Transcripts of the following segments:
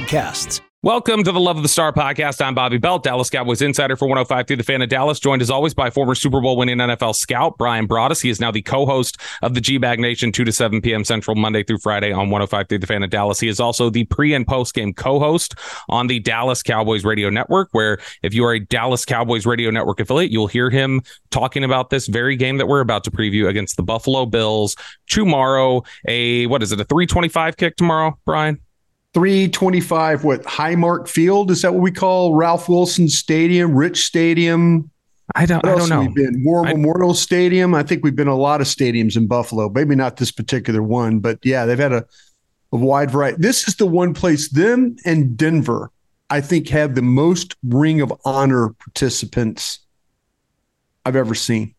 podcasts. Welcome to the Love of the Star podcast. I'm Bobby Belt, Dallas Cowboys insider for 105 through the fan of Dallas, joined as always by former Super Bowl winning NFL scout Bryan Broaddus. He is now the co-host of the G-Bag Nation 2 to 7 p.m. Central Monday through Friday on 105 through the fan of Dallas. He is also the pre and post game co-host on the Dallas Cowboys Radio Network, where if you are a Dallas Cowboys Radio Network affiliate, you'll hear him talking about this very game that we're about to preview against the Buffalo Bills tomorrow. A what is it? A 325 kick tomorrow, Bryan? 325 what Highmark Field is that what we call Ralph Wilson Stadium, Rich Stadium? I don't, I don't know. We've been War I, Memorial Stadium. I think we've been a lot of stadiums in Buffalo. Maybe not this particular one, but yeah, they've had a, a wide variety. This is the one place them and Denver, I think, have the most Ring of Honor participants I've ever seen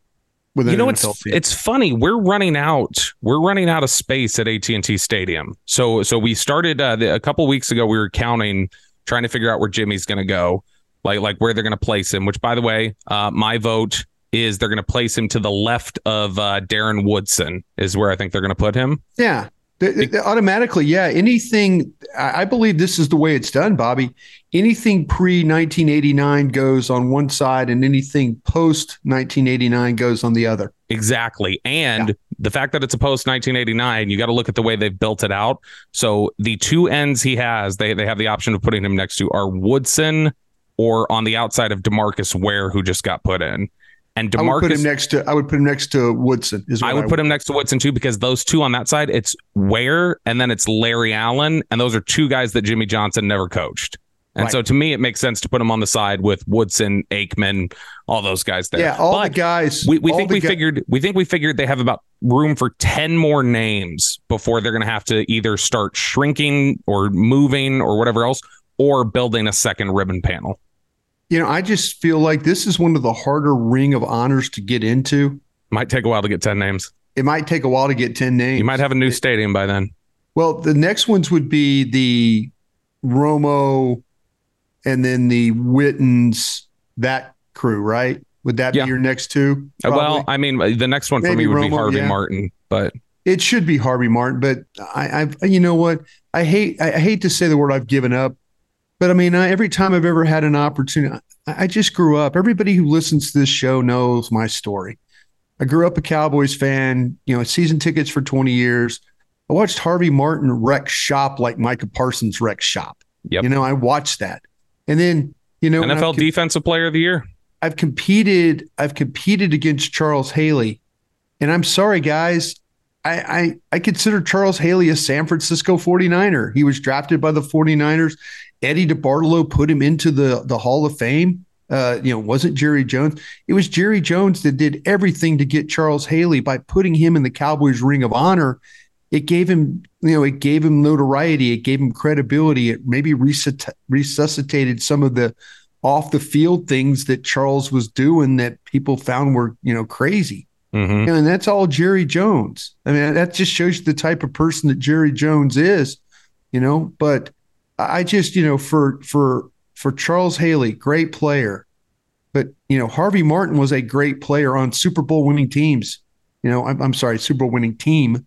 you know it's it's funny we're running out we're running out of space at AT&T Stadium. So so we started uh, the, a couple weeks ago we were counting trying to figure out where Jimmy's going to go like like where they're going to place him which by the way uh, my vote is they're going to place him to the left of uh, Darren Woodson is where I think they're going to put him. Yeah automatically, yeah. Anything, I believe this is the way it's done, Bobby. Anything pre 1989 goes on one side, and anything post 1989 goes on the other. Exactly. And yeah. the fact that it's a post 1989, you got to look at the way they've built it out. So the two ends he has, they, they have the option of putting him next to are Woodson or on the outside of DeMarcus Ware, who just got put in. And DeMarcus, I would put him next to I would put him next to Woodson. Is I would I put him next to Woodson too because those two on that side, it's Ware and then it's Larry Allen, and those are two guys that Jimmy Johnson never coached. And right. so to me, it makes sense to put him on the side with Woodson, Aikman, all those guys there. Yeah, all but the guys. We, we think we gu- figured we think we figured they have about room for 10 more names before they're gonna have to either start shrinking or moving or whatever else, or building a second ribbon panel you know, I just feel like this is one of the harder ring of honors to get into. Might take a while to get 10 names. It might take a while to get 10 names. You might have a new stadium by then. Well, the next ones would be the Romo and then the Wittens, that crew, right? Would that yeah. be your next two? Uh, probably? Well, I mean, the next one for Maybe me would Romo, be Harvey yeah. Martin, but it should be Harvey Martin. But I, I, you know what? I hate, I hate to say the word I've given up, but I mean, every time I've ever had an opportunity, I just grew up. Everybody who listens to this show knows my story. I grew up a Cowboys fan, you know, season tickets for 20 years. I watched Harvey Martin wreck shop like Micah Parsons wreck shop. Yep. You know, I watched that. And then, you know, NFL defensive player of the year. I've competed, I've competed against Charles Haley. And I'm sorry, guys. I, I, I consider Charles Haley a San Francisco 49er. He was drafted by the 49ers. Eddie DeBartolo put him into the, the Hall of Fame. Uh, you know, wasn't Jerry Jones. It was Jerry Jones that did everything to get Charles Haley by putting him in the Cowboys Ring of Honor. It gave him, you know, it gave him notoriety. It gave him credibility. It maybe resuscitated some of the off the field things that Charles was doing that people found were, you know, crazy. Mm-hmm. And that's all Jerry Jones. I mean, that just shows you the type of person that Jerry Jones is, you know. But I just, you know, for for for Charles Haley, great player, but you know, Harvey Martin was a great player on Super Bowl winning teams. You know, I'm, I'm sorry, Super Bowl winning team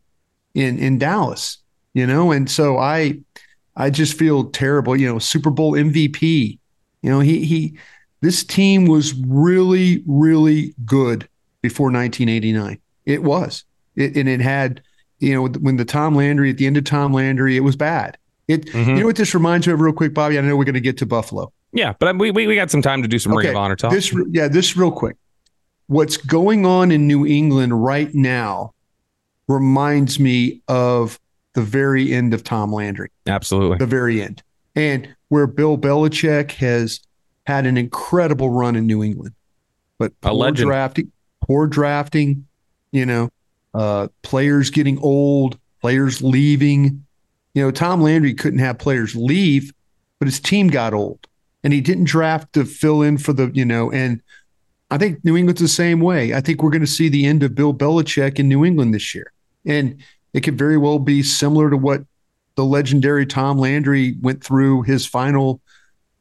in in Dallas. You know, and so I I just feel terrible. You know, Super Bowl MVP. You know, he he this team was really really good before 1989. It was, it, and it had you know when the Tom Landry at the end of Tom Landry, it was bad. It mm-hmm. you know what this reminds me of real quick, Bobby. I know we're going to get to Buffalo. Yeah, but we, we we got some time to do some okay. Ring of Honor talk. This yeah, this real quick. What's going on in New England right now reminds me of the very end of Tom Landry. Absolutely, the very end, and where Bill Belichick has had an incredible run in New England, but poor drafting, poor drafting. You know, uh, players getting old, players leaving you know, Tom Landry couldn't have players leave but his team got old and he didn't draft to fill in for the, you know, and I think New England's the same way. I think we're going to see the end of Bill Belichick in New England this year. And it could very well be similar to what the legendary Tom Landry went through his final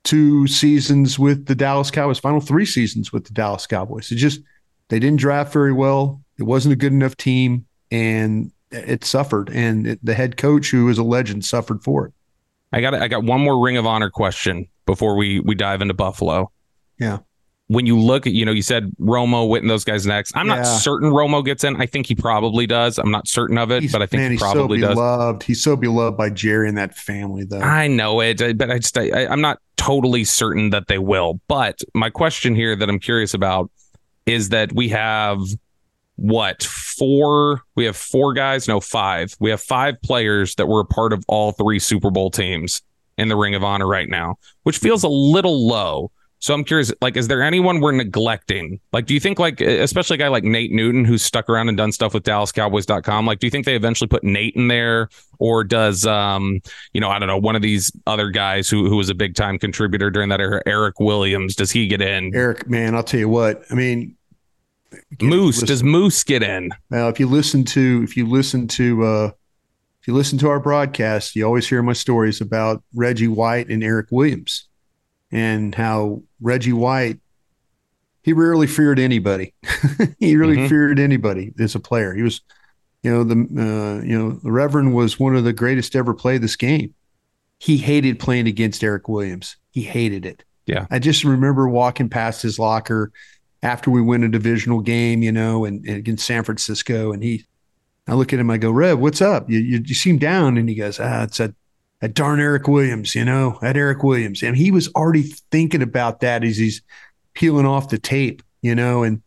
two seasons with the Dallas Cowboys, final three seasons with the Dallas Cowboys. It just, they didn't draft very well. It wasn't a good enough team and it suffered. And it, the head coach, who is a legend, suffered for it. I got I got one more Ring of Honor question before we we dive into Buffalo. Yeah. When you look at, you know, you said Romo, Witten, those guys next. I'm yeah. not certain Romo gets in. I think he probably does. I'm not certain of it, he's, but I think man, he probably so beloved. does. He's so beloved by Jerry and that family, though. I know it, but I just I, I'm not totally certain that they will. But my question here that I'm curious about is that we have what four we have four guys no five. We have five players that were a part of all three super bowl teams in the ring of honor right now which feels a little low so i'm curious like is there anyone we're neglecting? Like do you think like especially a guy like nate newton who's stuck around and done stuff with dallascowboys.com like do you think they eventually put nate in there? Or does um you know i don't know one of these other guys who, who was a big time contributor during that era eric williams does he get in? Eric man i'll tell you what i mean Moose does Moose get in? Now, if you listen to if you listen to uh, if you listen to our broadcast, you always hear my stories about Reggie White and Eric Williams, and how Reggie White he rarely feared anybody. he really mm-hmm. feared anybody as a player. He was, you know, the uh, you know the Reverend was one of the greatest to ever play this game. He hated playing against Eric Williams. He hated it. Yeah, I just remember walking past his locker after we win a divisional game, you know, and, and against San Francisco. And he, I look at him, I go, Rev, what's up? You, you, you seem down. And he goes, ah, it's a, a darn Eric Williams, you know, at Eric Williams. And he was already thinking about that as he's peeling off the tape, you know, and,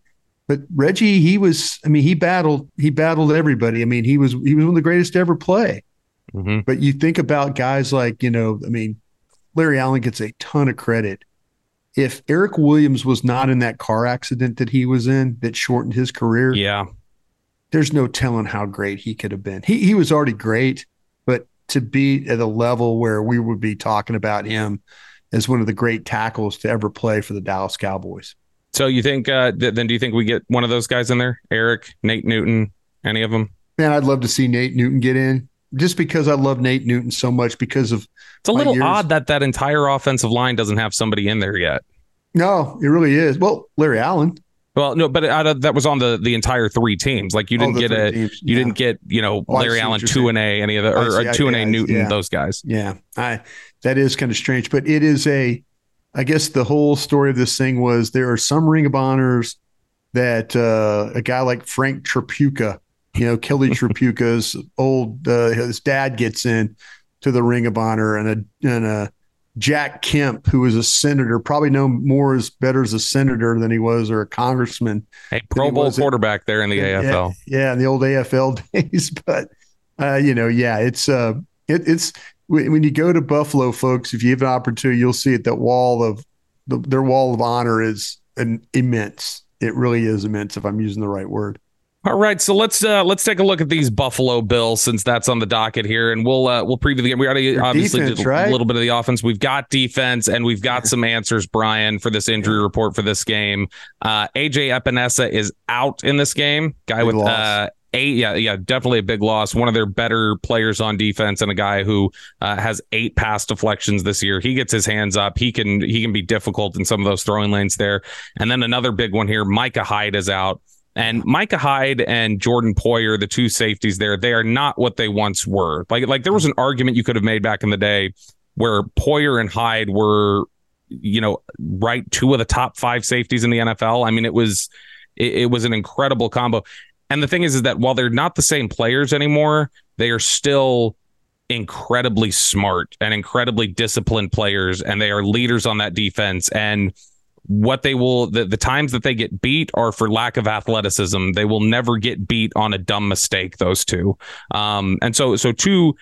but Reggie, he was, I mean, he battled, he battled everybody. I mean, he was, he was one of the greatest to ever play. Mm-hmm. But you think about guys like, you know, I mean, Larry Allen gets a ton of credit if Eric Williams was not in that car accident that he was in that shortened his career, yeah, there's no telling how great he could have been. He he was already great, to be at a level where we would be talking about him as one of the great tackles to ever play for the Dallas Cowboys. So you think uh, th- then do you think we get one of those guys in there? Eric, Nate Newton, any of them? Man, I'd love to see Nate Newton get in just because I love Nate Newton so much because of it's a little years. odd that that entire offensive line doesn't have somebody in there yet. No, it really is. Well, Larry Allen. Well, no, but of, that was on the the entire three teams. Like you didn't oh, get a teams. you yeah. didn't get you know oh, Larry Allen two and a any of the or, or two and a Newton yeah. those guys. Yeah, I that is kind of strange, but it is a. I guess the whole story of this thing was there are some Ring of Honors that uh, a guy like Frank Tripucka you know, Kelly Tripucka's old uh, his dad gets in to the Ring of Honor, and a and a Jack Kemp, who was a senator, probably no more as better as a senator than he was or a congressman. A Pro Bowl quarterback there in the yeah, AFL. Yeah, in the old AFL days. But uh, you know, yeah, it's uh, it, it's when you go to Buffalo, folks. If you have an opportunity, you'll see it. That wall of the, their wall of honor is an immense. It really is immense. If I'm using the right word. All right, so let's uh, let's take a look at these Buffalo Bills since that's on the docket here, and we'll uh, we'll preview the game. We already Your obviously defense, did right? a little bit of the offense. We've got defense, and we've got some answers, Bryan, for this injury report for this game. Uh, AJ Epenesa is out in this game. Guy big with uh, eight, yeah, yeah, definitely a big loss. One of their better players on defense, and a guy who uh, has eight pass deflections this year. He gets his hands up. He can he can be difficult in some of those throwing lanes there. And then another big one here. Micah Hyde is out. And Micah Hyde and Jordan Poyer, the two safeties there, they are not what they once were. Like, like there was an argument you could have made back in the day where Poyer and Hyde were, you know, right two of the top five safeties in the NFL. I mean, it was it, it was an incredible combo. And the thing is, is that while they're not the same players anymore, they are still incredibly smart and incredibly disciplined players, and they are leaders on that defense. And what they will the, the times that they get beat are for lack of athleticism. They will never get beat on a dumb mistake those two. Um and so so two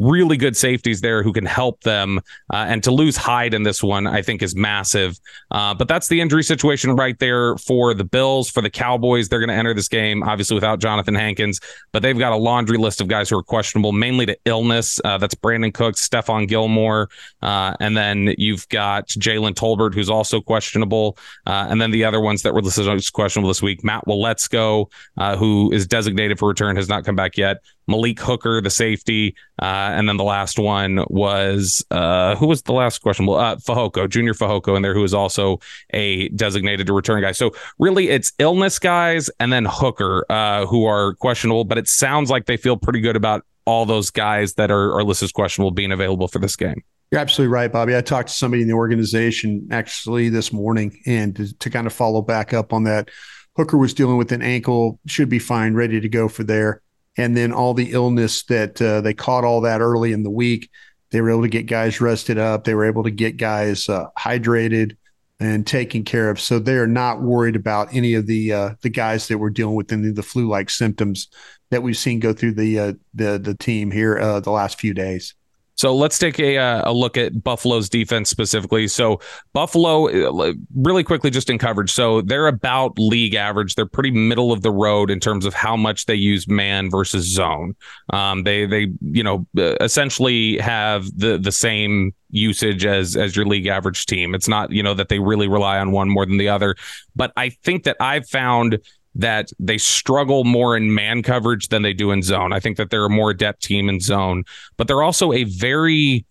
really good safeties there who can help them. Uh, and to lose Hyde in this one, I think is massive. Uh, but that's the injury situation right there for the Bills. For the Cowboys, they're going to enter this game, obviously without Jonathan Hankins, but they've got a laundry list of guys who are questionable, mainly to illness. Uh, that's Brandin Cooks, Stephon Gilmore. Uh, and then you've got Jalen Tolbert, who's also questionable. Uh, and then the other ones that were listed as questionable this week, Matt Waletzko, uh, who is designated for return, has not come back yet. Malik Hooker, the safety, uh, and then the last one was uh, who was the last question? Well, uh, Fehoko, Junior Fehoko, in there, who is also a designated return guy. So really, it's illness guys and then Hooker uh, who are questionable. But it sounds like they feel pretty good about all those guys that are, are listed as questionable being available for this game. You're absolutely right, Bobby. I talked to somebody in the organization actually this morning, and to, to kind of follow back up on that, Hooker was dealing with an ankle, should be fine, ready to go for there and then all the illness that uh, they caught all that early in the week. They were able to get guys rested up. They were able to get guys uh, hydrated and taken care of. So they are not worried about any of the uh, the guys that were dealing with any of the flu like symptoms that we've seen go through the uh, the the team here uh, the last few days. So let's take a, uh, a look at Buffalo's defense specifically. So Buffalo, uh, really quickly, just in coverage. So they're about league average. They're pretty middle of the road in terms of how much they use man versus zone. Um, they they you know uh, essentially have the the same usage as as your league average team. It's not you know that they really rely on one more than the other. But I think that I've found that they struggle more in man coverage than they do in zone. I think that they're a more adept team in zone, but they're also a very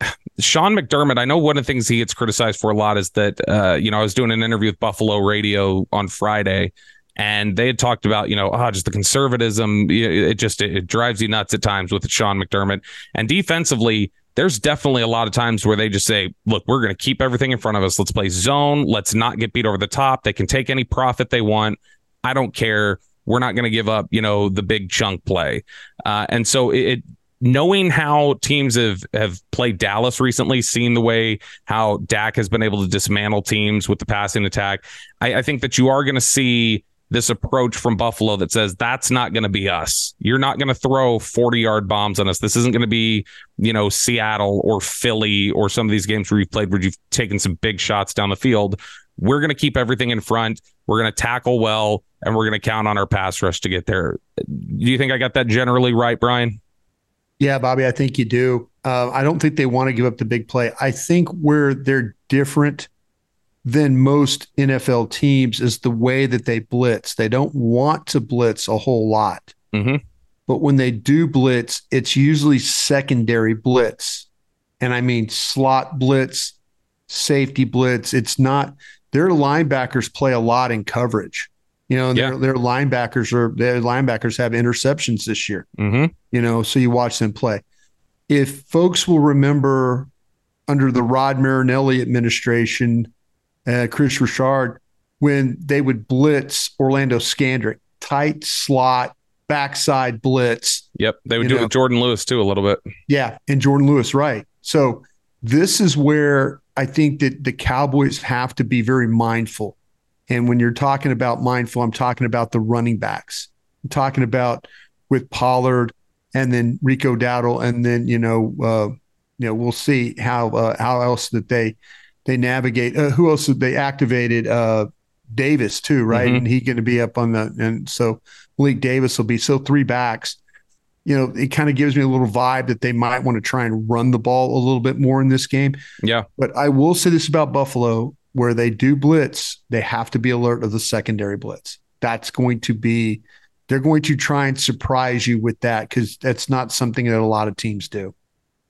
Sean McDermott, I know one of the things he gets criticized for a lot is that, uh, you know, I was doing an interview with Buffalo Radio on Friday, and they had talked about, you know, oh, just the conservatism. It just it, drives you nuts at times with Sean McDermott. And defensively, there's definitely a lot of times where they just say, look, we're going to keep everything in front of us. Let's play zone. Let's not get beat over the top. They can take any profit they want. I don't care. We're not going to give up, you know, the big chunk play. Uh, and so it, it, knowing how teams have have played Dallas recently, seeing the way how Dak has been able to dismantle teams with the passing attack, I, I think that you are going to see this approach from Buffalo that says that's not going to be us. You're not going to throw 40 yard bombs on us. This isn't going to be, you know, Seattle or Philly or some of these games where you've played where you've taken some big shots down the field. We're going to keep everything in front. We're going to tackle well and we're going to count on our pass rush to get there. Do you think I got that generally right, Bryan? Yeah, Bobby, I think you do. Uh, I don't think they want to give up the big play. I think where they're different than most NFL teams is the way that they blitz. They don't want to blitz a whole lot. Mm-hmm. But when they do blitz, it's usually secondary blitz. And I mean slot blitz, safety blitz. It's not their linebackers play a lot in coverage. You know, yeah. their, their linebackers are their linebackers have interceptions this year. Mm-hmm. You know, so you watch them play. If folks will remember under the Rod Marinelli administration, uh, Kris Richard, when they would blitz Orlando Scandrick, tight slot, backside blitz. Yep. They would do know. it with Jourdan Lewis too, a little bit. Yeah. And Jourdan Lewis, right. So this is where I think that the Cowboys have to be very mindful. And when you're talking about mindful, I'm talking about the running backs. I'm talking about with Pollard and then Rico Dowdle, and then you know, uh, you know, we'll see how uh, how else that they they navigate. Uh, who else they activated? Uh, Davis too, right? Mm-hmm. And he going to be up on the and so Malik Davis will be so three backs. You know, it kind of gives me a little vibe that they might want to try and run the ball a little bit more in this game. Yeah. But I will say this about Buffalo where they do blitz, they have to be alert of the secondary blitz. That's going to be, they're going to try and surprise you with that because that's not something that a lot of teams do.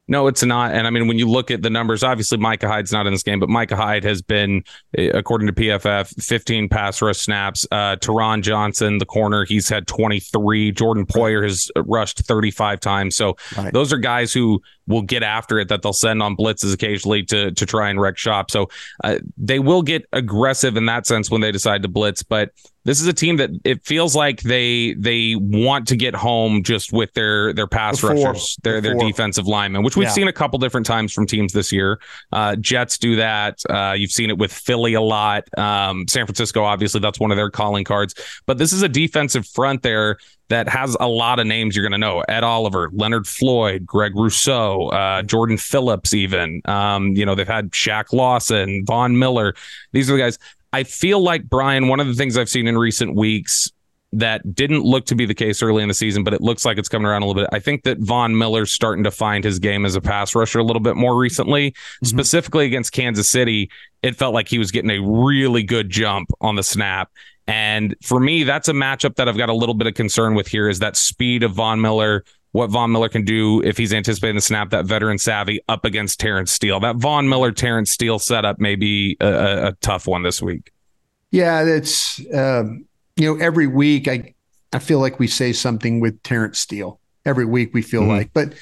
No, it's not. And I mean, when you look at the numbers, obviously Micah Hyde's not in this game, but Micah Hyde has been, eh, according to PFF, 15 pass rush snaps. Uh, Taron Johnson, the corner, he's had 23. Jordan Poyer has rushed 35 times. So right. those are guys who will get after it that they'll send on blitzes occasionally to to try and wreck shop. So uh, they will get aggressive in that sense when they decide to blitz, but this is a team that it feels like they they want to get home just with their their pass Before. rushers, their Before. their defensive linemen, which we've yeah. seen a couple different times from teams this year. Uh, Jets do that. Uh, you've seen it with Philly a lot. Um, San Francisco, obviously, that's one of their calling cards. But this is a defensive front there that has a lot of names you're going to know Ed Oliver, Leonard Floyd, Greg Rousseau, uh, Jordan Phillips, even. Um, you know, they've had Shaq Lawson, Von Miller. These are the guys. I feel like, Bryan, one of the things I've seen in recent weeks that didn't look to be the case early in the season, but it looks like it's coming around a little bit. I think that Von Miller's starting to find his game as a pass rusher a little bit more recently, mm-hmm. specifically against Kansas City. It felt like he was getting a really good jump on the snap. And for me, that's a matchup that I've got a little bit of concern with here is that speed of Von Miller, what Von Miller can do if he's anticipating the snap, that veteran savvy up against Terence Steele. That Von Miller Terence Steele setup may be a, a tough one this week. Yeah, it's um, you know every week I I feel like we say something with Terence Steele every week. We feel mm-hmm. like, but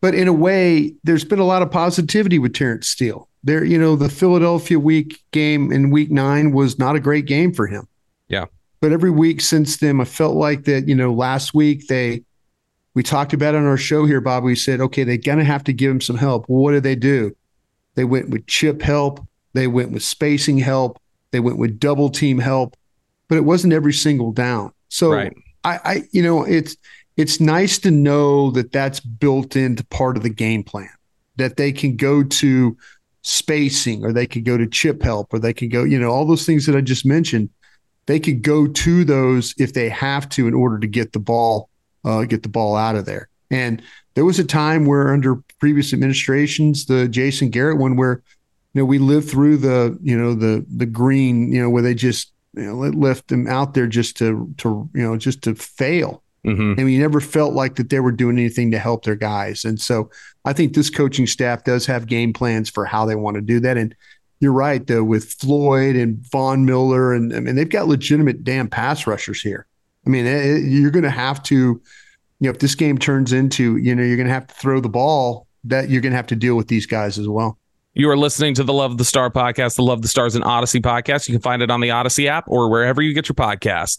but in a way, there's been a lot of positivity with Terence Steele. There, you know, the Philadelphia week game in week nine was not a great game for him. Yeah. But every week since then, I felt like that, you know, last week they, we talked about on our show here, Bob. We said, okay, they're going to have to give him some help. Well, what did they do? They went with chip help. They went with spacing help. They went with double team help, but it wasn't every single down. So right. I, I, you know, it's, it's nice to know that that's built into part of the game plan that they can go to spacing or they could go to chip help or they could go, you know, all those things that I just mentioned they could go to those if they have to in order to get the ball uh, get the ball out of there. And there was a time where under previous administrations, the Jason Garrett one, where you know we lived through the you know the the green you know where they just you know left them out there just to to you know just to fail. Mm-hmm. And we never felt like that they were doing anything to help their guys. And so I think this coaching staff does have game plans for how they want to do that. And you're right though with Floyd and Von Miller, and I mean they've got legitimate damn pass rushers here. I mean it, you're going to have to, you know, if this game turns into, you know, you're going to have to throw the ball. That you're going to have to deal with these guys as well. You are listening to the Love the Star podcast, the Love the Stars and Audacy podcast. You can find it on the Audacy app or wherever you get your podcast.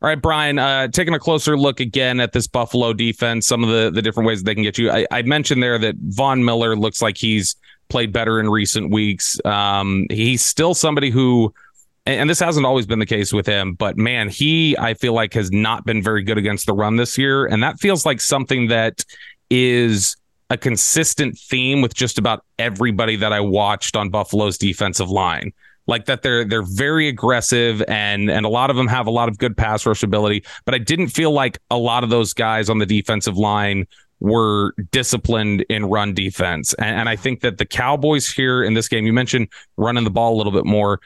All right, Bryan, uh, taking a closer look again at this Buffalo defense, some of the, the different ways they can get you. I, I mentioned there that Von Miller looks like he's played better in recent weeks. Um, he's still somebody who, and this hasn't always been the case with him, but man, he, I feel like, has not been very good against the run this year. And that feels like something that is a consistent theme with just about everybody that I watched on Buffalo's defensive line like that they're they're very aggressive and and a lot of them have a lot of good pass rush ability but i didn't feel like a lot of those guys on the defensive line were disciplined in run defense and, and i think that the cowboys here in this game you mentioned running the ball a little bit more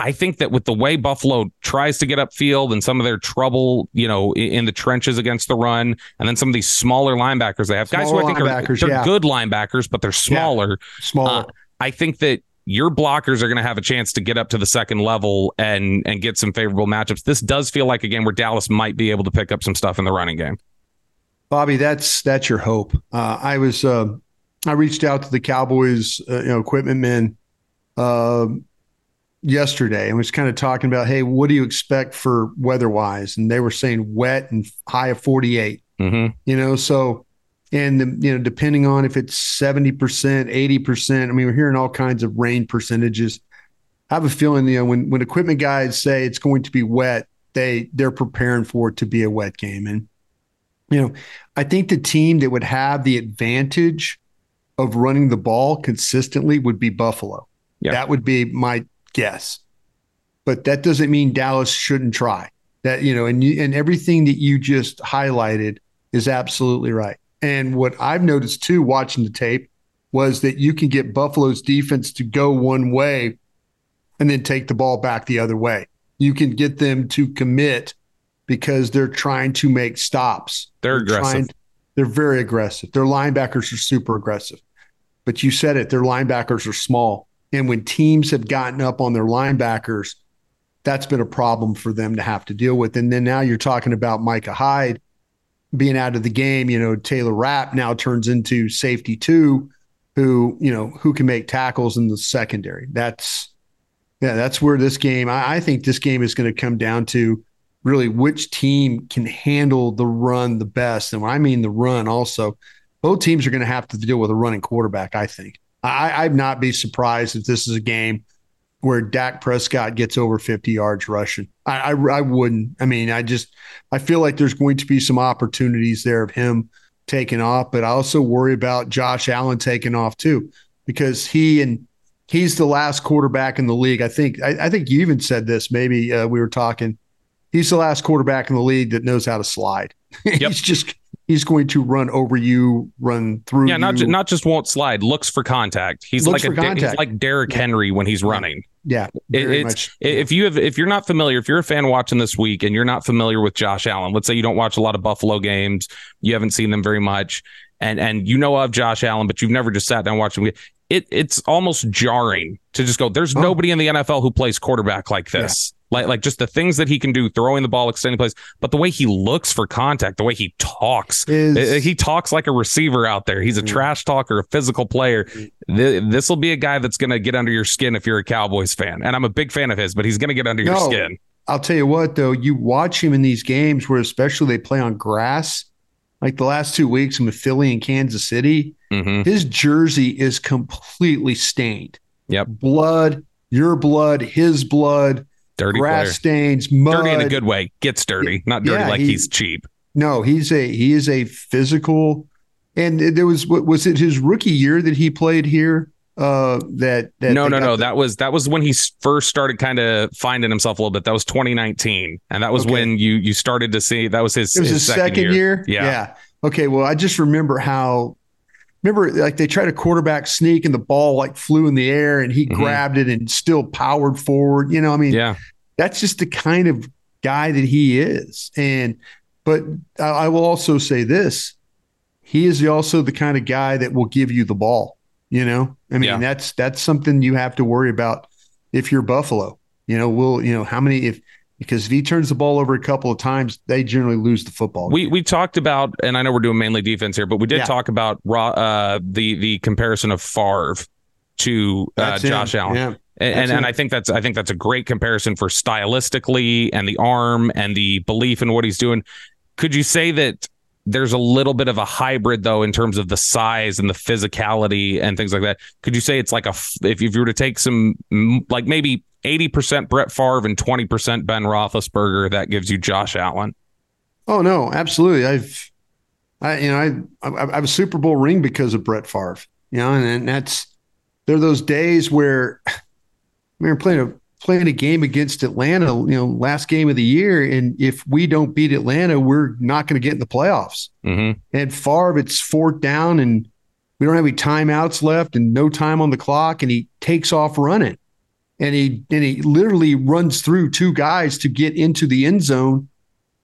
I think that with the way Buffalo tries to get upfield and some of their trouble, you know, in, the trenches against the run, and then some of these smaller linebackers they have, guys who I think are they're yeah. good linebackers, but they're smaller. Yeah, smaller. Uh, I think that your blockers are going to have a chance to get up to the second level and and get some favorable matchups. This does feel like a game where Dallas might be able to pick up some stuff in the running game. Bobby, that's that's your hope. Uh, I was uh, I reached out to the Cowboys, uh, you know, equipment men uh, yesterday and was kind of talking about, hey, what do you expect for weather wise? And they were saying wet and high of 48. Mm-hmm. You know, so and the, you know depending on if it's 70% 80% i mean we're hearing all kinds of rain percentages. I have a feeling you know when when equipment guys say it's going to be wet they they're preparing for it to be a wet game. And you know i think the team that would have the advantage of running the ball consistently would be buffalo. Yep. that would be my guess. But that doesn't mean dallas shouldn't try. That you know and you, and everything that you just highlighted is absolutely right and what I've noticed too, watching the tape, was that you can get Buffalo's defense to go one way and then take the ball back the other way. You can get them to commit because they're trying to make stops. They're, they're aggressive. Trying, they're very aggressive. Their linebackers are super aggressive. But you said it, their linebackers are small. And when teams have gotten up on their linebackers, that's been a problem for them to have to deal with. And then now you're talking about Micah Hyde being out of the game. You know, Taylor Rapp now turns into safety two, who you know who can make tackles in the secondary. That's yeah, that's where this game. I, I think this game is going to come down to really which team can handle the run the best. And when I mean the run, also, both teams are going to have to deal with a running quarterback. I think. I, I'd not be surprised if this is a game where Dak Prescott gets over 50 yards rushing. I, I, I wouldn't. I mean, I just I feel like there's going to be some opportunities there of him taking off, but I also worry about Josh Allen taking off too, because he and he's the last quarterback in the league. I think I, I think you even said this. Maybe uh, we were talking. He's the last quarterback in the league that knows how to slide. Yep. he's just he's going to run over you, run through. Yeah, not you. not just won't slide, looks for contact. He's Looks like a contact. he's like Derrick Henry when he's running. Yeah, It- much. if you have if you're not familiar, if you're a fan watching this week and you're not familiar with Josh Allen, let's say you don't watch a lot of Buffalo games, you haven't seen them very much, and and you know of Josh Allen, but you've never just sat down and watched. It it's almost jarring to just go. There's Oh. nobody in the NFL who plays quarterback like this. Like like just the things that he can do, throwing the ball, extending plays, but the way he looks for contact, the way he talks, Is- Uh, he talks like a receiver out there. He's a Mm. trash talker, a physical player. This will be a guy that's going to get under your skin if you're a Cowboys fan. And I'm a big fan of his, but he's going to get under your skin. I'll tell you what, though, you watch him in these games where, especially they play on grass, like the last two weeks in the Philly and Kansas City, hmm his jersey is completely stained. Yep. Blood, your blood, his blood, Dirty grass player. stains, mud. Dirty in a good way. Gets dirty, not dirty Yeah, like he- he's cheap. No, he's a he is a physical, and there was what was it his rookie year that he played here? Uh, that, that no, no, no. the- That was that was when he first started kind of finding himself a little bit. That was 2019, and that was Okay. when you you started to see that was his. It was his, second, year. yeah Yeah. Okay. Well, I just remember how. Remember, like they tried a quarterback sneak and the ball like flew in the air and he Mhm. grabbed it and still powered forward. You know, I mean, Yeah, that's just the kind of guy that he is. And, but I, I will also say this: he is also the kind of guy that will give you the ball. You know, I mean, Yeah. that's that's something you have to worry about if you're Buffalo. You know, will you know how many if because if he turns the ball over a couple of times, they generally lose the football. we we talked about, and I know we're doing mainly defense here, but we did Yeah. talk about raw uh, the the comparison of Favre to uh, Josh Allen. Yeah. And, and, and. I think that's I think that's a great comparison for stylistically and the arm and the belief in what he's doing. Could you say that there's a little bit of a hybrid though in terms of the size and the physicality and things like that? Could you say it's like a if if you were to take some like maybe eighty percent Brett Favre and twenty percent Ben Roethlisberger, that gives you Josh Allen. Oh no, absolutely. I've, I you know I I I have a Super Bowl ring because of Brett Favre. You know, and, and that's there are those days where I mean, we were playing a playing a game against Atlanta. You know, last game of the year, and if we don't beat Atlanta, we're not going to get in the playoffs. Mm-hmm. And Favre, it's fourth down, and we don't have any timeouts left, and no time on the clock, and he takes off running, and he and he literally runs through two guys to get into the end zone,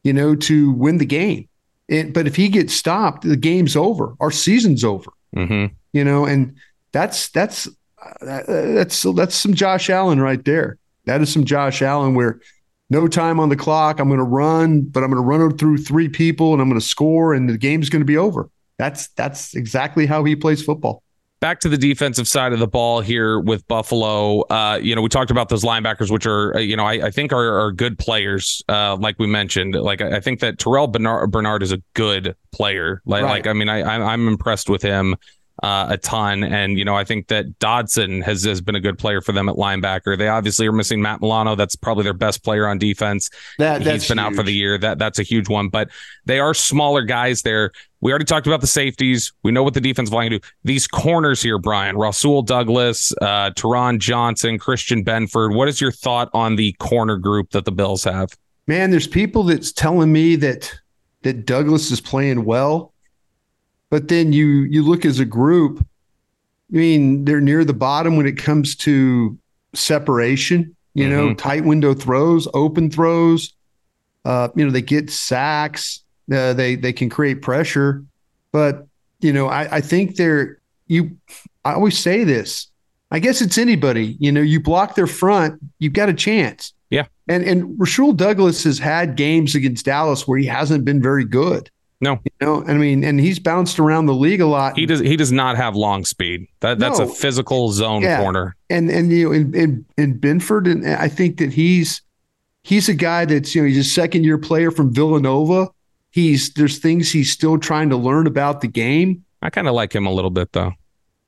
you know, to win the game. And, but if he gets stopped, the game's over. Our season's over. Mm-hmm. You know, and that's that's uh, that's that's some Josh Allen right there. That is some Josh Allen where no time on the clock. I'm going to run, but I'm going to run through three people and I'm going to score, and the game's going to be over. That's that's exactly how he plays football. Back to the defensive side of the ball here with Buffalo. Uh, you know, we talked about those linebackers, which are, uh, you know, I, I think are, are good players. Uh, like we mentioned, like I think that Terrell Bernard, Bernard is a good player. Like, Right. like I mean, I, I'm impressed with him. Uh, a ton, and you know, I think that Dodson has has been a good player for them at linebacker. They obviously are missing Matt Milano. That's probably their best player on defense That he's been out for the year. That that's a huge one. But they are smaller guys there. We already talked about the safeties. We know what the defensive line can do. These corners here, Bryan, Rasul Douglas, uh, Taron Johnson, Christian Benford. What is your thought on the corner group that the Bills have? Man, there's people that's telling me that that Douglas is playing well, but then you you look as a group. I mean, they're near the bottom when it comes to separation. You know, tight window throws, open throws. Uh, you know, they get sacks. Uh, they they can create pressure, but you know, I, I think they're you. I always say this. I guess it's anybody. You know, you block their front, you've got a chance. Yeah. And and Rasul Douglas has had games against Dallas where he hasn't been very good. No. You know, I mean, and he's bounced around the league a lot. He does he does not have long speed. That that's No. a physical zone Yeah. corner. and and you know in in, in Benford, and I think that he's he's a guy that's you know he's a second year player from Villanova. He's there's things he's still trying to learn about the game. I kind of like him a little bit though.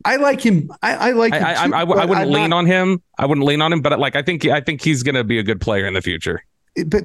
I like him. I, I like. I him I, I, too, I, I but wouldn't I'm lean not- on him. I wouldn't lean on him, but like I think I think he's going to be a good player in the future. But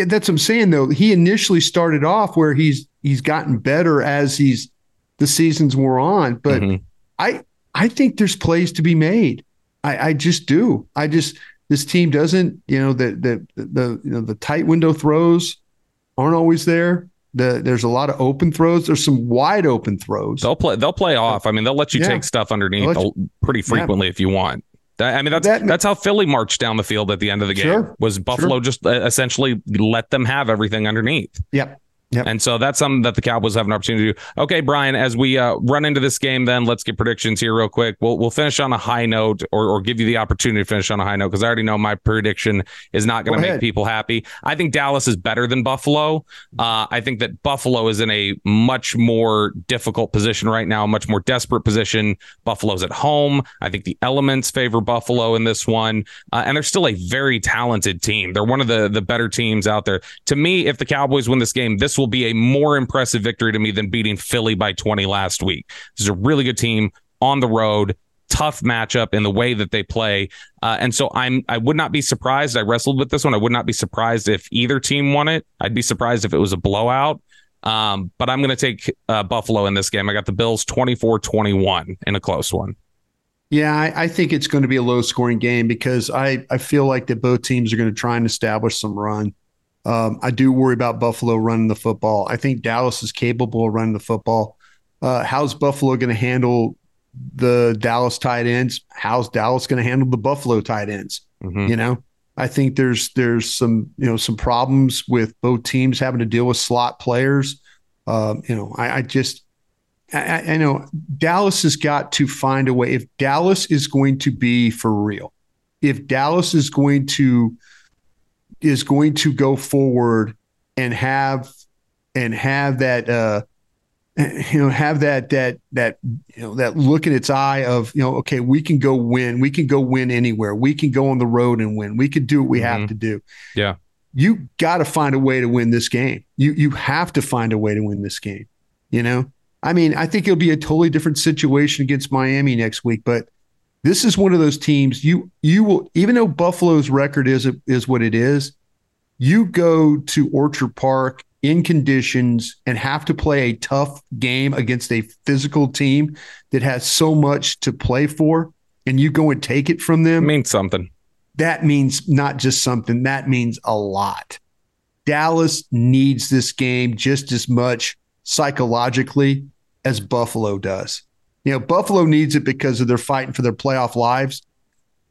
Yeah, that's what I'm saying though. He initially started off where he's he's gotten better as he's the seasons wore on. But Mhm. I I think there's plays to be made. I, I just do. I just this team doesn't, you know, the the the you know the tight window throws aren't always there. The there's a lot of open throws. There's some wide open throws. They'll play. They'll play off. I mean, they'll let you Yeah. take stuff underneath They'll pretty frequently if you want. I mean, that's That- that's how Philly marched down the field at the end of the game. Sure. Was Buffalo just uh, essentially let them have everything underneath? Yep. Yep. And so that's something that the Cowboys have an opportunity to do. Okay, Bryan, as we uh, run into this game, then let's get predictions here real quick. We'll we'll finish on a high note, or or give you the opportunity to finish on a high note because I already know my prediction is not going to make people happy. I think Dallas is better than Buffalo. Uh, I think that Buffalo is in a much more difficult position right now, a much more desperate position. Buffalo's at home. I think the elements favor Buffalo in this one, uh, and they're still a very talented team. They're one of the the better teams out there. To me, if the Cowboys win this game, this will be a more impressive victory to me than beating Philly by 20 last week. This is a really good team on the road. Tough matchup in the way that they play, uh, and so I'm. I would not be surprised. I wrestled with this one. I would not be surprised if either team won it. I'd be surprised if it was a blowout. Um, but I'm going to take uh, Buffalo in this game. I got the Bills 24-21 in a close one. Yeah, I, I think it's going to be a low scoring game because I, I feel like that both teams are going to try and establish some run. Um, I do worry about Buffalo running the football. I think Dallas is capable of running the football. Uh, how's Buffalo going to handle the Dallas tight ends? How's Dallas going to handle the Buffalo tight ends? Mhm. You know, I think there's there's some you know some problems with both teams having to deal with slot players. Um, you know, I, I just I- I know Dallas has got to find a way. If Dallas is going to be for real, if Dallas is going to is going to go forward and have and have that uh you know have that that that you know that look in its eye of you know okay we can go win. We can go win anywhere. We can go on the road and win. We can do what we have Mhm. to do. Yeah. you got to find a way to win this game. You you have to find a way to win this game you know? I mean i think it'll be a totally different situation against miami next week but this is one of those teams you you will even though buffalo's record is is what it is you go to orchard park in conditions and have to play a tough game against a physical team that has so much to play for and you go and take it from It them means something. that means not just something, that means a lot. Dallas needs this game just as much psychologically as Buffalo does. You know, Buffalo needs it because of their fighting for their playoff lives.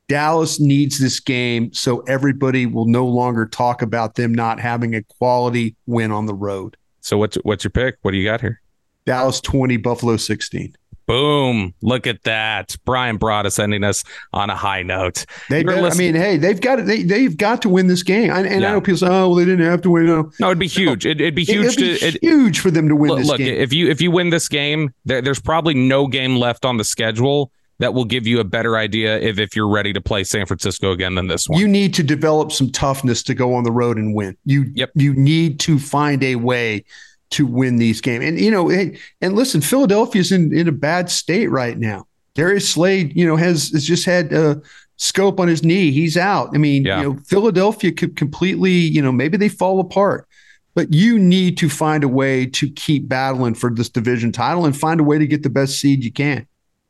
Dallas needs this game so everybody will no longer talk about them not having a quality win on the road. So what's what's your pick? What do you got here? Dallas 20, Buffalo 16. Boom! Look at that. Bryan brought us ending us on a high note. They, better- I mean, hey, they've got it. They, they've got to win this game. And, and Yeah. I know people say, oh, well, they didn't have to win. No, No, it'd be huge. It, it'd be huge be to. It, huge for them to win look, this look, game. if you if you win this game, there, there's probably no game left on the schedule that will give you a better idea if if you're ready to play San Francisco again than this one. You need to develop some toughness to go on the road and win. You Yep. you need to find a way to win these games. And you know, hey, and listen, Philadelphia's in in a bad state right now. Darius Slay, you know, has has just had a scope on his knee. He's out. I mean, Yeah. you know, Philadelphia could completely, you know, maybe they fall apart. But you need to find a way to keep battling for this division title and find a way to get the best seed you can.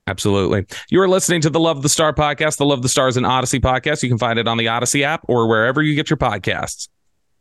Absolutely. You are listening to the Love the Star podcast, the Love the Stars and Audacy podcast. You can find it on the Audacy app or wherever you get your podcasts.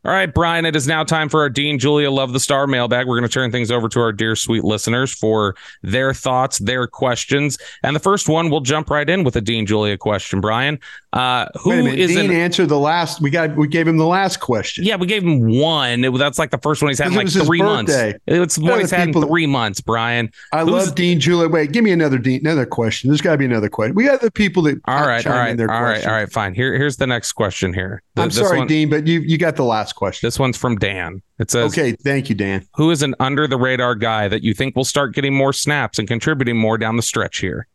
All right, Bryan, it is now time for our Dean Julia Love the Star mailbag. We're going to turn things over to our dear sweet listeners for their thoughts, their questions. And the first one, we'll jump right in with a Dean Julia question, Bryan. Uh, who Wait a minute. is Dean an- answered the last. We got. We gave him the last question. Yeah, we gave him one. It- that's like the first one he's had in like three months. It's the one he's had in three months, Bryan. I Who's- love Dean Julia. Wait, give me another Dean. Another question. There's got to be another question. We got the people that. All right, all right, all right, all right, fine. Here, here's the next question here. Th- I'm sorry, one- Dean, but you you got the last question. This one's from Dan. It says, Okay, thank you, Dan. Who is an under the radar guy that you think will start getting more snaps and contributing more down the stretch here?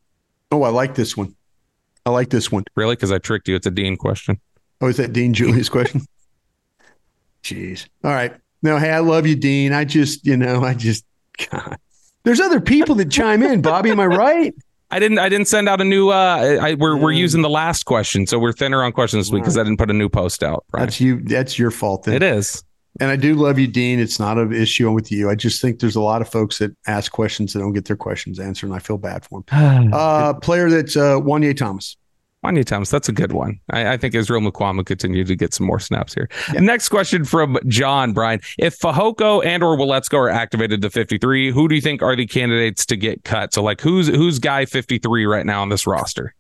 Oh, I like this one. I like this one. Really? Because I tricked you. It's a Dean question. Oh, is that Dean Julia's question? Jeez. All right. No, hey, I love you, Dean. I just, you know, I just, God. There's other people that chime in. Bobby, am I right? I didn't. I didn't send out a new. Uh, I, we're we're using the last question, so we're thinner on questions this week because I didn't put a new post out. Bryan. That's you. That's your fault. Then. It is. And I do love you, Dean. It's not an issue with you. I just think there's a lot of folks that ask questions that don't get their questions answered, and I feel bad for them. Uh, player that's uh, Juanyeh Thomas. Juanyeh Thomas, that's a good one. I, I think Israel Mukuamu will continue to get some more snaps here. Next question from John Brian. If Fehoko and or Wiletsko are activated to 53, who do you think are the candidates to get cut? So like who's who's guy 53 right now on this roster?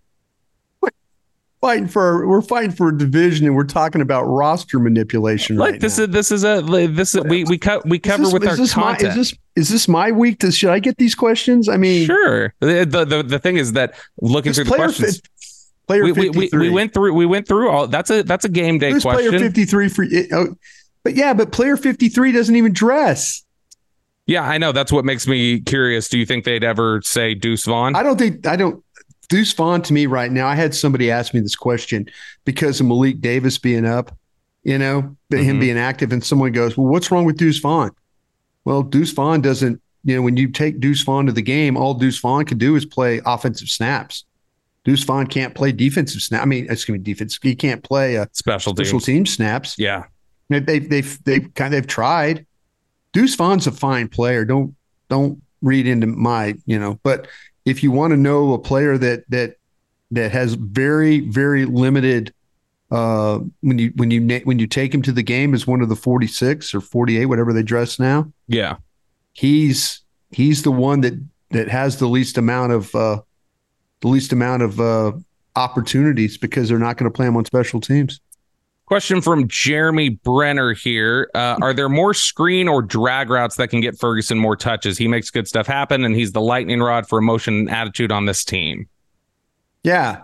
Fighting for we're fighting for a division, and we're talking about roster manipulation. Like right this now. is this is a this is we we cut we cover Is this- with our this my, content. is this is this my week? To, should I get these questions? I mean, sure. The, the the the thing is that looking through the questions, fi- player we, we, we, 53. we went through we went through all that's a that's a game day Who's question. player 53 for oh, but yeah, but player 53 doesn't even dress. Yeah, I know. That's what makes me curious. Do you think they'd ever say Deuce Vaughn? I don't think I don't Deuce Vaughn to me right now. I had somebody ask me this question because of Malik Davis being up, you know, but him mm-hmm. being active, and someone goes, Well, what's wrong with Deuce Vaughn? Well, Deuce Vaughn doesn't, you know, when you take Deuce Vaughn to the game, all Deuce Vaughn can do is play offensive snaps. Deuce Vaughn can't play defensive snap. I mean, excuse me, defense. He can't play uh, Special teams. special team snaps. Yeah. They they they've they've kind of they've tried. Deuce Vaughn's a fine player. Don't don't read into my you know. But if you want to know a player that that that has very very limited uh when you when you when you take him to the game as one of the 46 or 48 whatever they dress now Yeah. he's he's the one that that has the least amount of uh the least amount of uh opportunities because they're not going to play them on special teams Question from Jeremy Brenner here. Uh, are there more screen or drag routes that can get Ferguson more touches? He makes good stuff happen, and he's the lightning rod for emotion and attitude on this team. Yeah,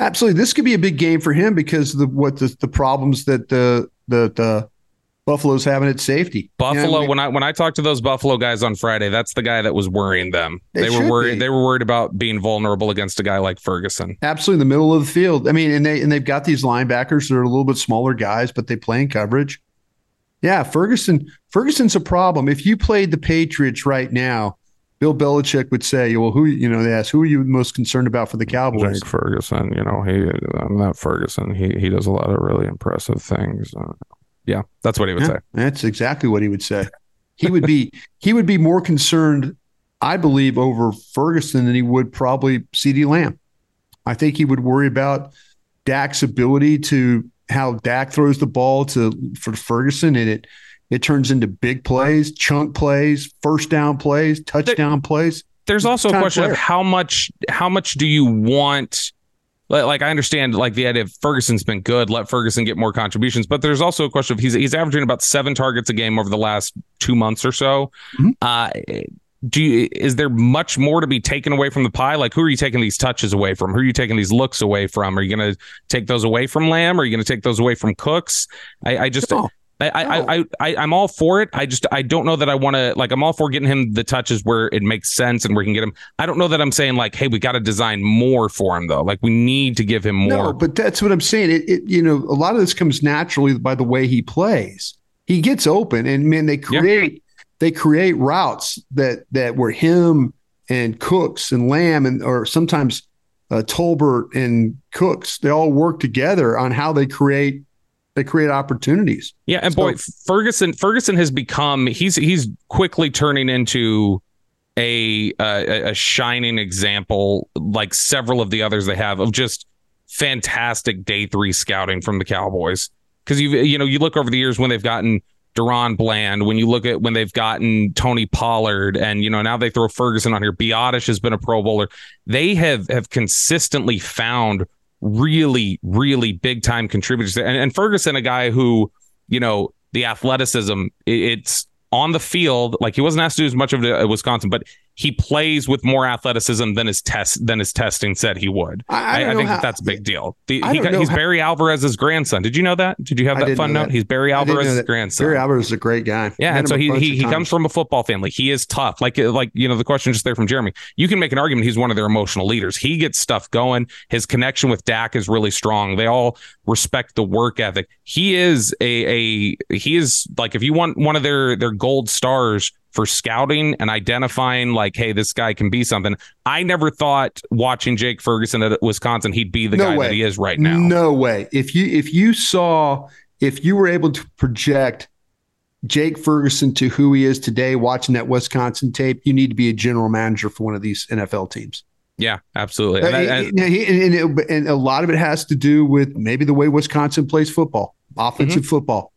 absolutely. This could be a big game for him because of the what the, the problems that the the the Buffalo's having at safety. Buffalo. You know, when I when I talked to those Buffalo guys on Friday, that's the guy that was worrying them. They They, were worried. be. They were worried about being vulnerable against a guy like Ferguson. absolutely in the middle of the field. I mean, and they and they've got these linebackers that are a little bit smaller guys, but they play in coverage. Yeah, Ferguson. Ferguson's a problem. If you played the Patriots right now, Bill Belichick would say, "Well, who you know?" They ask, "Who are you most concerned about for the Cowboys?" Jake Ferguson, you know, he I'm not Ferguson. He he does a lot of really impressive things. Uh, yeah, that's what he would Yeah, say. That's exactly what he would say. He would be he would be more concerned, I believe, over Ferguson than he would probably CeeDee Lamb. I think he would worry about Dak's ability to how Dak throws the ball to for Ferguson and it it turns into big plays, chunk plays, first down plays, touchdown plays. there's also a question of how much how much do you want like, like I understand like the idea of Ferguson's been good, let Ferguson get more contributions, but there's also a question of he's he's averaging about seven targets a game over the last two months or so. Mhm. Uh do you is there much more to be taken away from the pie? Like who are you taking these touches away from? Who are you taking these looks away from? Are you gonna take those away from Lamb? Are you gonna take those away from Cooks? I, I just No. I, I, I, I, I'm all for it. I just, I don't know that I want to, like, I'm all for getting him the touches where it makes sense and we can get him. I don't know that I'm saying, like, hey, we got to design more for him, though. Like, we need to give him more. No, but that's what I'm saying. It, it you know, a lot of this comes naturally by the way he plays. He gets open, and man, they create they create routes that that were him and Cooks and Lamb and or sometimes uh, Tolbert and Cooks. They all work together on how they create they create opportunities. yeah. And so- boy, Ferguson, Ferguson has become, he's, he's quickly turning into a, a a shining example, like several of the others they have, of just fantastic day three scouting from the Cowboys. Because you you know you look over the years when they've gotten DaRon Bland, when you look at when they've gotten Tony Pollard, and you know now they throw Ferguson on here. Biadasz has been a Pro Bowler. They have have consistently found really really big time contributors, and, and Ferguson, a guy who you know the athleticism, it's on the field. Like he wasn't asked to do as much of it at uh, Wisconsin, but he plays with more athleticism than his test than his testing said he would. I, I, I think how, that that's a big deal. The, he he's how, Barry Alvarez's grandson. Did you know that? Did you have that fun note? That. He's Barry Alvarez's grandson. Barry Alvarez is a great guy. Yeah, and so he he, he comes from a football family. He is tough. Like like you know the question just there from Jeremy. You can make an argument he's one of their emotional leaders. He gets stuff going. His connection with Dak is really strong. They all respect the work ethic. He is a a he is like if you want one of their their gold stars for scouting and identifying like hey this guy can be something i never thought watching jake ferguson at wisconsin he'd be the no guy way. that he is right now no way if you if you saw if you were able to project jake ferguson to who he is today watching that wisconsin tape you need to be a general manager for one of these nfl teams yeah, absolutely. And, and, and, and, and, a lot of it has to do with maybe the way Wisconsin plays football, offensive mm-hmm. football.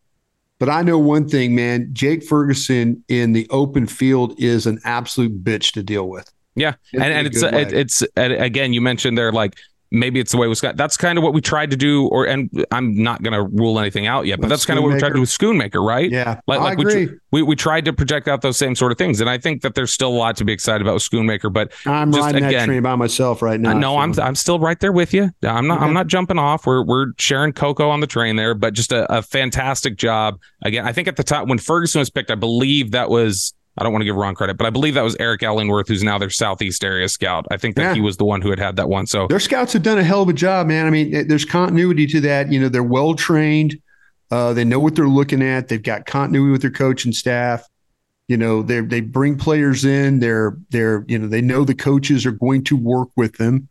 But I know one thing, man. Jake Ferguson in the open field is an absolute bitch to deal with. Yeah, and, and it's it, it's again you mentioned they're like maybe it's the way Wisconsin. That's kind of what we tried to do, or and I'm not going to rule anything out yet, but that's kind of what we tried to do with Schoonmaker, right? Yeah, like, I like agree. We, we, we tried to project out those same sort of things, and I think that there's still a lot to be excited about with Schoonmaker. But I'm just, riding again, that train by myself right now. No, so. I'm I'm still right there with you. I'm not okay. I'm not jumping off. We're we're sharing Coco on the train there, but just a, a fantastic job again. I think at the time when Ferguson was picked, I believe that was I don't want to give wrong credit, but I believe that was Eric Ellingworth, who's now their Southeast area scout. I think that yeah. he was the one who had had that one. So their scouts have done a hell of a job, man. I mean, there's continuity to that. You know, they're well trained. Uh, they know what they're looking at. They've got continuity with their coaching staff. You know, they they bring players in. They're they're you know they know the coaches are going to work with them,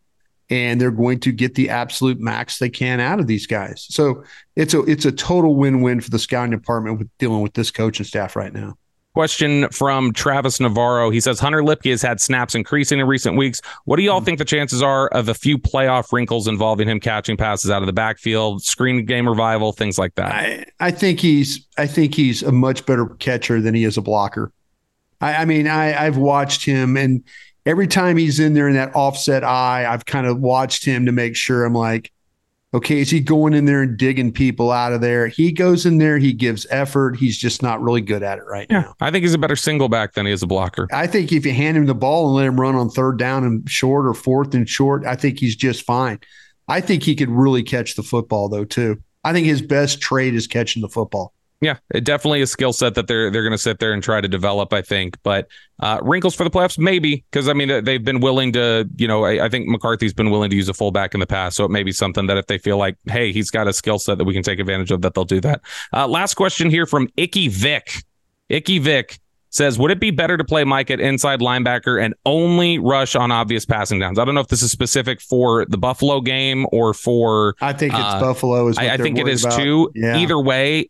and they're going to get the absolute max they can out of these guys. So it's a it's a total win win for the scouting department with dealing with this coaching staff right now. Question from Travis Navarro. He says Hunter Luepke has had snaps increasing in recent weeks. What do y'all mm-hmm. think the chances are of a few playoff wrinkles involving him catching passes out of the backfield, screen game revival, things like that? I, I think he's I think he's a much better catcher than he is a blocker. I, I mean, I, I've watched him and every time he's in there in that offset eye, I've kind of watched him to make sure I'm like, Okay, is he going in there and digging people out of there? He goes in there, he gives effort. He's just not really good at it right yeah, now. I think he's a better single back than he is a blocker. I think if you hand him the ball and let him run on third down and short or fourth and short, I think he's just fine. I think he could really catch the football though too. I think his best trade is catching the football. Yeah, it definitely a skill set that they're they're going to sit there and try to develop. I think, but uh, wrinkles for the playoffs, maybe because I mean they've been willing to, you know, I, I, think McCarthy's been willing to use a fullback in the past, so it may be something that if they feel like, hey, he's got a skill set that we can take advantage of, that they'll do that. Uh, last question here from Icky Vic. Icky Vic says, would it be better to play Mike at inside linebacker and only rush on obvious passing downs? I don't know if this is specific for the Buffalo game or for. I think it's uh, Buffalo. Is I, I think it is about. too. Yeah. Either way,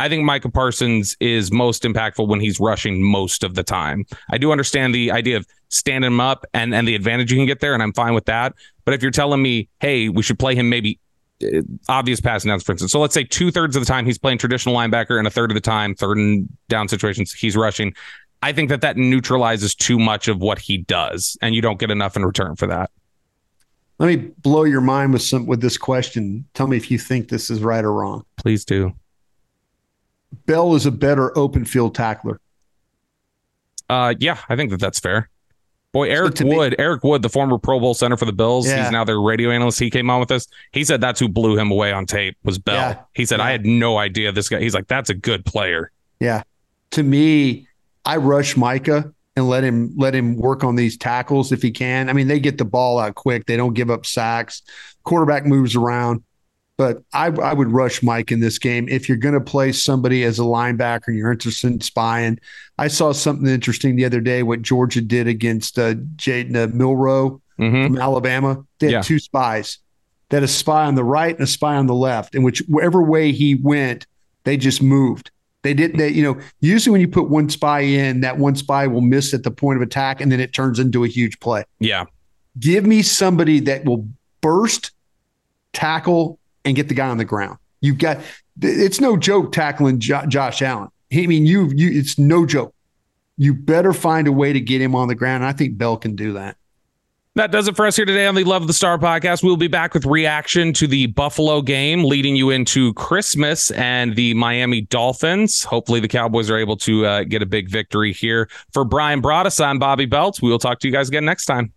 I think Micah Parsons is most impactful when he's rushing most of the time. I do understand the idea of standing him up and, and the advantage you can get there, and I'm fine with that. But if you're telling me, hey, we should play him maybe uh, obvious passing downs, for instance. So let's say two thirds of the time he's playing traditional linebacker, and a third of the time, third and down situations, he's rushing. I think that that neutralizes too much of what he does, and you don't get enough in return for that. Let me blow your mind with some with this question. Tell me if you think this is right or wrong. Please do. Bell is a better open field tackler. Uh, yeah, I think that that's fair. Boy, Eric so Wood, me, Eric Wood, the former Pro Bowl center for the Bills, yeah. he's now their radio analyst. He came on with us. He said that's who blew him away on tape was Bell. Yeah. He said yeah. I had no idea this guy. He's like that's a good player. Yeah. To me, I rush Micah and let him let him work on these tackles if he can. I mean, they get the ball out quick. They don't give up sacks. Quarterback moves around. But I, I would rush Mike in this game. If you're going to play somebody as a linebacker and you're interested in spying, I saw something interesting the other day what Georgia did against uh, Jalen uh, Milroe mm-hmm. from Alabama. They had yeah. two spies. They had a spy on the right and a spy on the left, in which wherever way he went, they just moved. They did they, you know, usually when you put one spy in, that one spy will miss at the point of attack and then it turns into a huge play. Yeah. Give me somebody that will burst, tackle, and get the guy on the ground. You've got it's no joke tackling jo- Josh Allen. I mean, you you it's no joke. You better find a way to get him on the ground. I think Bell can do that. That does it for us here today on the Love of the Star podcast. We'll be back with reaction to the Buffalo game, leading you into Christmas and the Miami Dolphins. Hopefully, the Cowboys are able to uh, get a big victory here. For Bryan Broaddus, I'm Bobby Belt. We will talk to you guys again next time.